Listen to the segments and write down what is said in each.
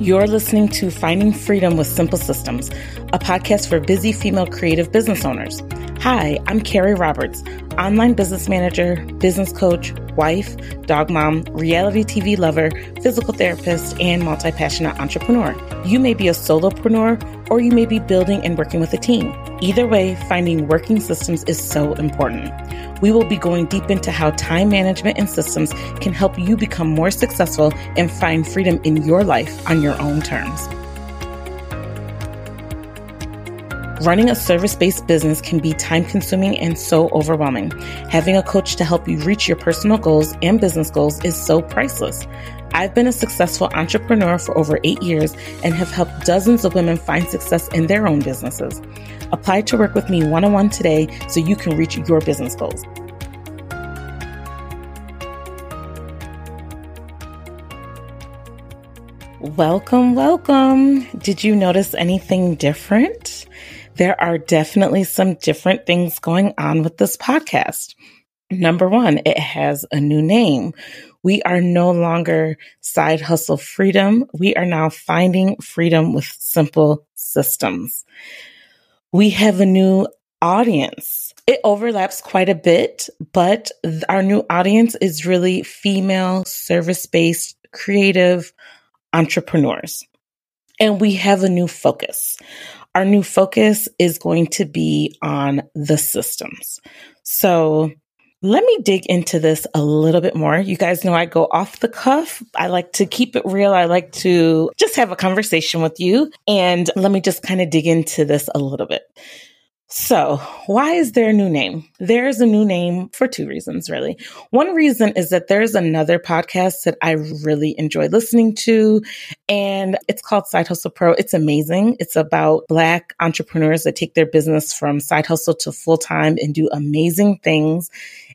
You're listening to Finding Freedom with Simple Systems, a podcast for busy female creative business owners. Hi, I'm Carrie Roberts, online business manager, business coach, wife, dog mom, reality TV lover, physical therapist, and multi passionate entrepreneur. You may be a solopreneur or you may be building and working with a team. Either way, finding working systems is so important. We will be going deep into how time management and systems can help you become more successful and find freedom in your life on your own terms. Running a service based business can be time consuming and so overwhelming. Having a coach to help you reach your personal goals and business goals is so priceless. I've been a successful entrepreneur for over eight years and have helped dozens of women find success in their own businesses. Apply to work with me one on one today so you can reach your business goals. Welcome, welcome. Did you notice anything different? There are definitely some different things going on with this podcast. Number one, it has a new name. We are no longer side hustle freedom. We are now finding freedom with simple systems we have a new audience. It overlaps quite a bit, but our new audience is really female, service based, creative entrepreneurs. And we have a new focus. Our new focus is going to be on the systems. So let me dig into this a little bit more. You guys know I go off the cuff. I like to keep it real. I like to just have a conversation with you. And let me just kind of dig into this a little bit. So, why is there a new name? There's a new name for two reasons, really. One reason is that there's another podcast that I really enjoy listening to, and it's called Side Hustle Pro. It's amazing. It's about Black entrepreneurs that take their business from side hustle to full time and do amazing things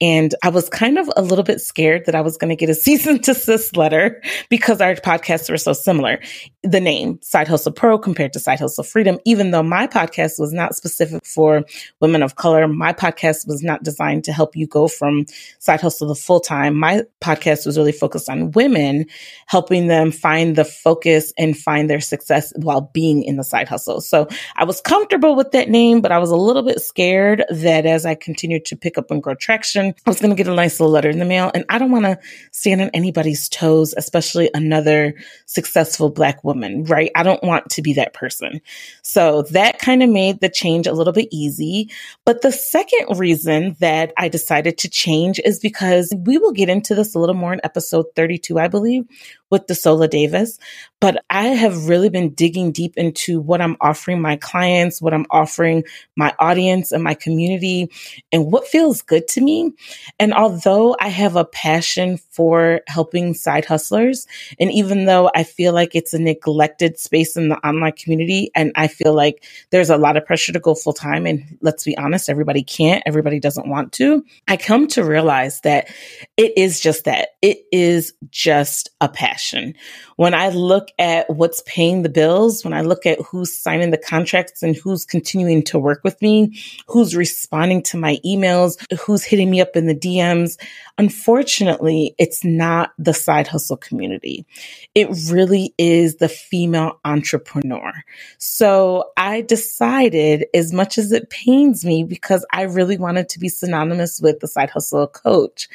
and I was kind of a little bit scared that I was going to get a cease and desist letter because our podcasts were so similar. The name Side Hustle Pro compared to Side Hustle Freedom, even though my podcast was not specific for women of color, my podcast was not designed to help you go from side hustle to full time. My podcast was really focused on women, helping them find the focus and find their success while being in the side hustle. So I was comfortable with that name, but I was a little bit scared that as I continued to pick up and grow traction, I was going to get a nice little letter in the mail. And I don't want to stand on anybody's toes, especially another successful Black woman, right? I don't want to be that person. So that kind of made the change a little bit easy. But the second reason that I decided to change is because we will get into this a little more in episode 32, I believe, with Desola Davis, but I have really been digging deep into what I'm offering my clients, what I'm offering my audience and my community, and what feels good to me. And although I have a passion for helping side hustlers, and even though I feel like it's a neglected space in the online community, and I feel like there's a lot of pressure to go full time, and let's be honest, everybody can't, everybody doesn't want to, I come to realize that it is just that. It is just a passion passion. When I look at what's paying the bills, when I look at who's signing the contracts and who's continuing to work with me, who's responding to my emails, who's hitting me up in the DMs, unfortunately, it's not the side hustle community. It really is the female entrepreneur. So I decided, as much as it pains me, because I really wanted to be synonymous with the side hustle coach,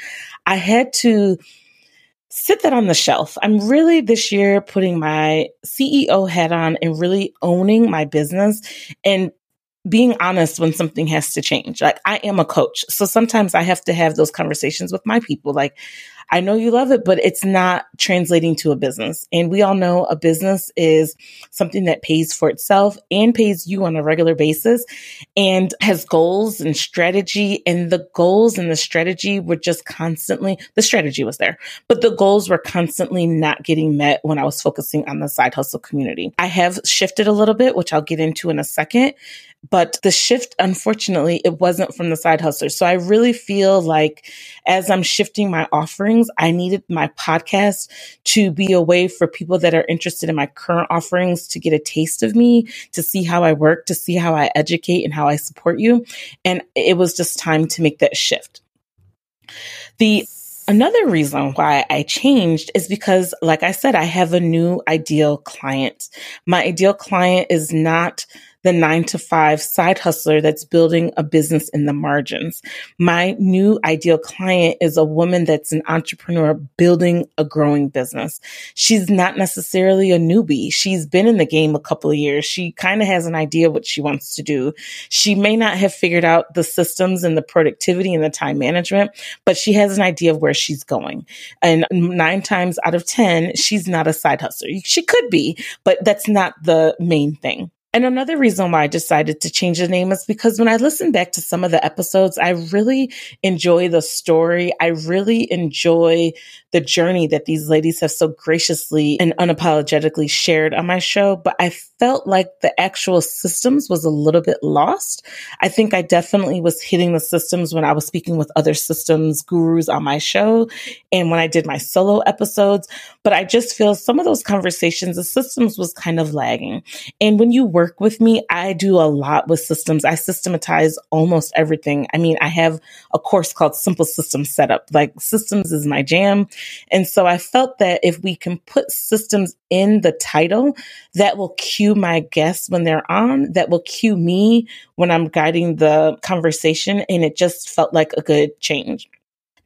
I had to sit that on the shelf. I'm really this year putting my CEO hat on and really owning my business and being honest when something has to change. Like I am a coach. So sometimes I have to have those conversations with my people. Like I know you love it, but it's not translating to a business. And we all know a business is something that pays for itself and pays you on a regular basis and has goals and strategy. And the goals and the strategy were just constantly, the strategy was there, but the goals were constantly not getting met when I was focusing on the side hustle community. I have shifted a little bit, which I'll get into in a second. But the shift, unfortunately, it wasn't from the side hustler. So I really feel like as I'm shifting my offerings, I needed my podcast to be a way for people that are interested in my current offerings to get a taste of me, to see how I work, to see how I educate and how I support you. And it was just time to make that shift. The Another reason why I changed is because, like I said, I have a new ideal client. My ideal client is not the nine to five side hustler that's building a business in the margins. My new ideal client is a woman that's an entrepreneur building a growing business. She's not necessarily a newbie. She's been in the game a couple of years. She kind of has an idea of what she wants to do. She may not have figured out the systems and the productivity and the time management, but she has an idea of where she's going. And nine times out of 10, she's not a side hustler. She could be, but that's not the main thing. And another reason why I decided to change the name is because when I listen back to some of the episodes, I really enjoy the story. I really enjoy the journey that these ladies have so graciously and unapologetically shared on my show. But I felt like the actual systems was a little bit lost. I think I definitely was hitting the systems when I was speaking with other systems gurus on my show and when I did my solo episodes. But I just feel some of those conversations, the systems was kind of lagging. And when you work with me, I do a lot with systems. I systematize almost everything. I mean, I have a course called Simple System Setup. Like systems is my jam. And so I felt that if we can put systems in the title, that will cue my guests when they're on, that will cue me when I'm guiding the conversation. And it just felt like a good change.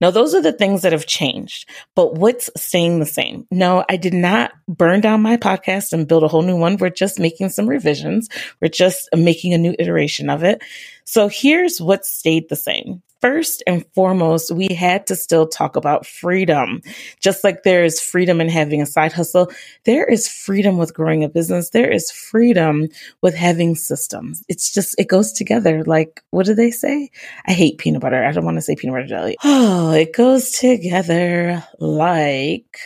Now, those are the things that have changed, but what's staying the same? No, I did not burn down my podcast and build a whole new one. We're just making some revisions. We're just making a new iteration of it. So here's what stayed the same first and foremost, we had to still talk about freedom. Just like there is freedom in having a side hustle, there is freedom with growing a business. There is freedom with having systems. It's just, it goes together. Like, what do they say? I hate peanut butter. I don't want to say peanut butter jelly. Oh, it goes together like,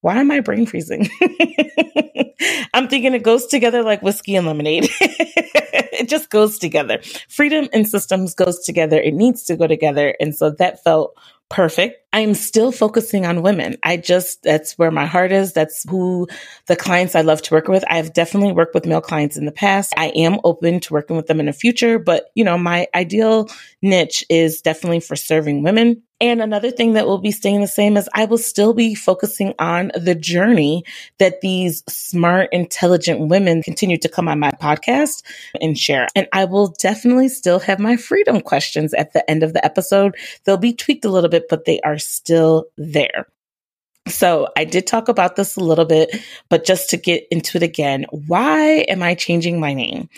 why am I brain freezing? I'm thinking it goes together like whiskey and lemonade. it just goes together. Freedom and systems goes together. It needs to go together. And so that felt perfect. I'm still focusing on women. I just, that's where my heart is. That's who the clients I love to work with. I've definitely worked with male clients in the past. I am open to working with them in the future, but you know, my ideal niche is definitely for serving women. And another thing that will be staying the same is I will still be focusing on the journey that these smart, intelligent women continue to come on my podcast and share. And I will definitely still have my freedom questions at the end of the episode. They'll be tweaked a little bit, but they are still there. So I did talk about this a little bit, but just to get into it again, why am I changing my name?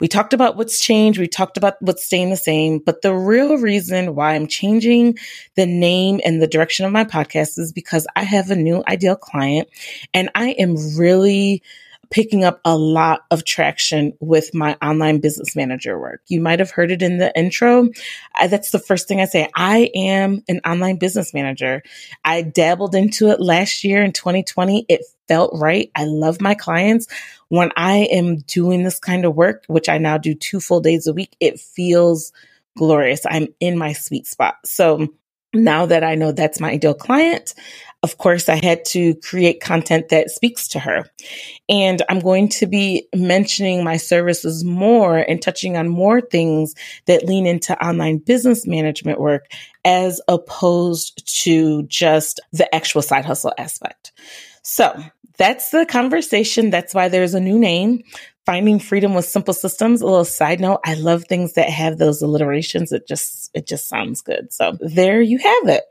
We talked about what's changed. We talked about what's staying the same, but the real reason why I'm changing the name and the direction of my podcast is because I have a new ideal client and I am really picking up a lot of traction with my online business manager work. You might have heard it in the intro. I, that's the first thing I say. I am an online business manager. I dabbled into it last year in 2020. It felt right. I love my clients. When I am doing this kind of work, which I now do two full days a week, it feels glorious. I'm in my sweet spot. So now that I know that's my ideal client, of course, I had to create content that speaks to her. And I'm going to be mentioning my services more and touching on more things that lean into online business management work as opposed to just the actual side hustle aspect. So that's the conversation. That's why there's a new name. Finding freedom with simple systems. A little side note. I love things that have those alliterations. It just, it just sounds good. So there you have it.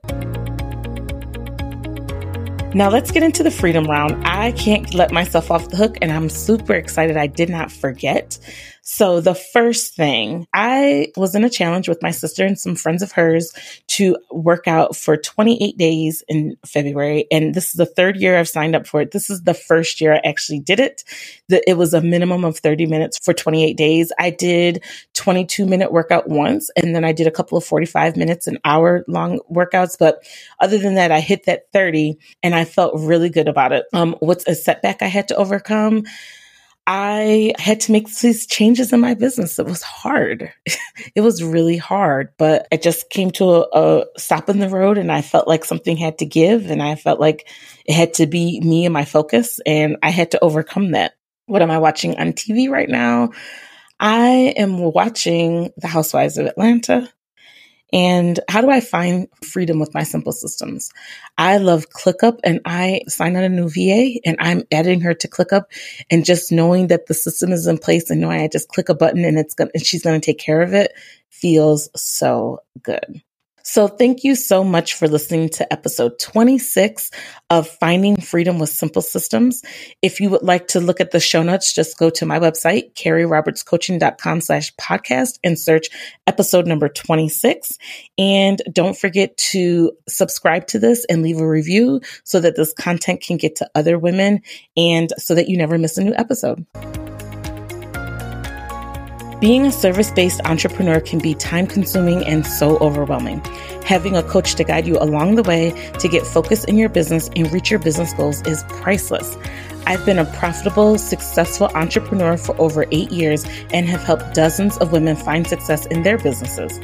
Now let's get into the freedom round. I can't let myself off the hook and I'm super excited I did not forget. So the first thing, I was in a challenge with my sister and some friends of hers to work out for 28 days in February. And this is the third year I've signed up for it. This is the first year I actually did it. it was a minimum of 30 minutes for 28 days. I did 22 minute workout once and then I did a couple of 45 minutes, an hour long workouts. But other than that, I hit that 30 and I felt really good about it. Um, what's a setback I had to overcome? I had to make these changes in my business. It was hard. it was really hard, but I just came to a, a, stop in the road and I felt like something had to give and I felt like it had to be me and my focus and I had to overcome that. What am I watching on TV right now? I am watching The Housewives of Atlanta And how do I find freedom with my simple systems? I love ClickUp and I signed on a new VA and I'm adding her to ClickUp and just knowing that the system is in place and knowing I just click a button and it's going to, she's going to take care of it feels so good. So thank you so much for listening to episode 26 of Finding Freedom with Simple Systems. If you would like to look at the show notes, just go to my website, carrierobertscoaching.com slash podcast and search episode number 26. And don't forget to subscribe to this and leave a review so that this content can get to other women and so that you never miss a new episode. Being a service based entrepreneur can be time consuming and so overwhelming. Having a coach to guide you along the way to get focused in your business and reach your business goals is priceless. I've been a profitable, successful entrepreneur for over eight years and have helped dozens of women find success in their businesses.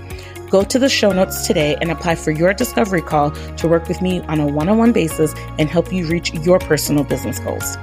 Go to the show notes today and apply for your discovery call to work with me on a one on one basis and help you reach your personal business goals.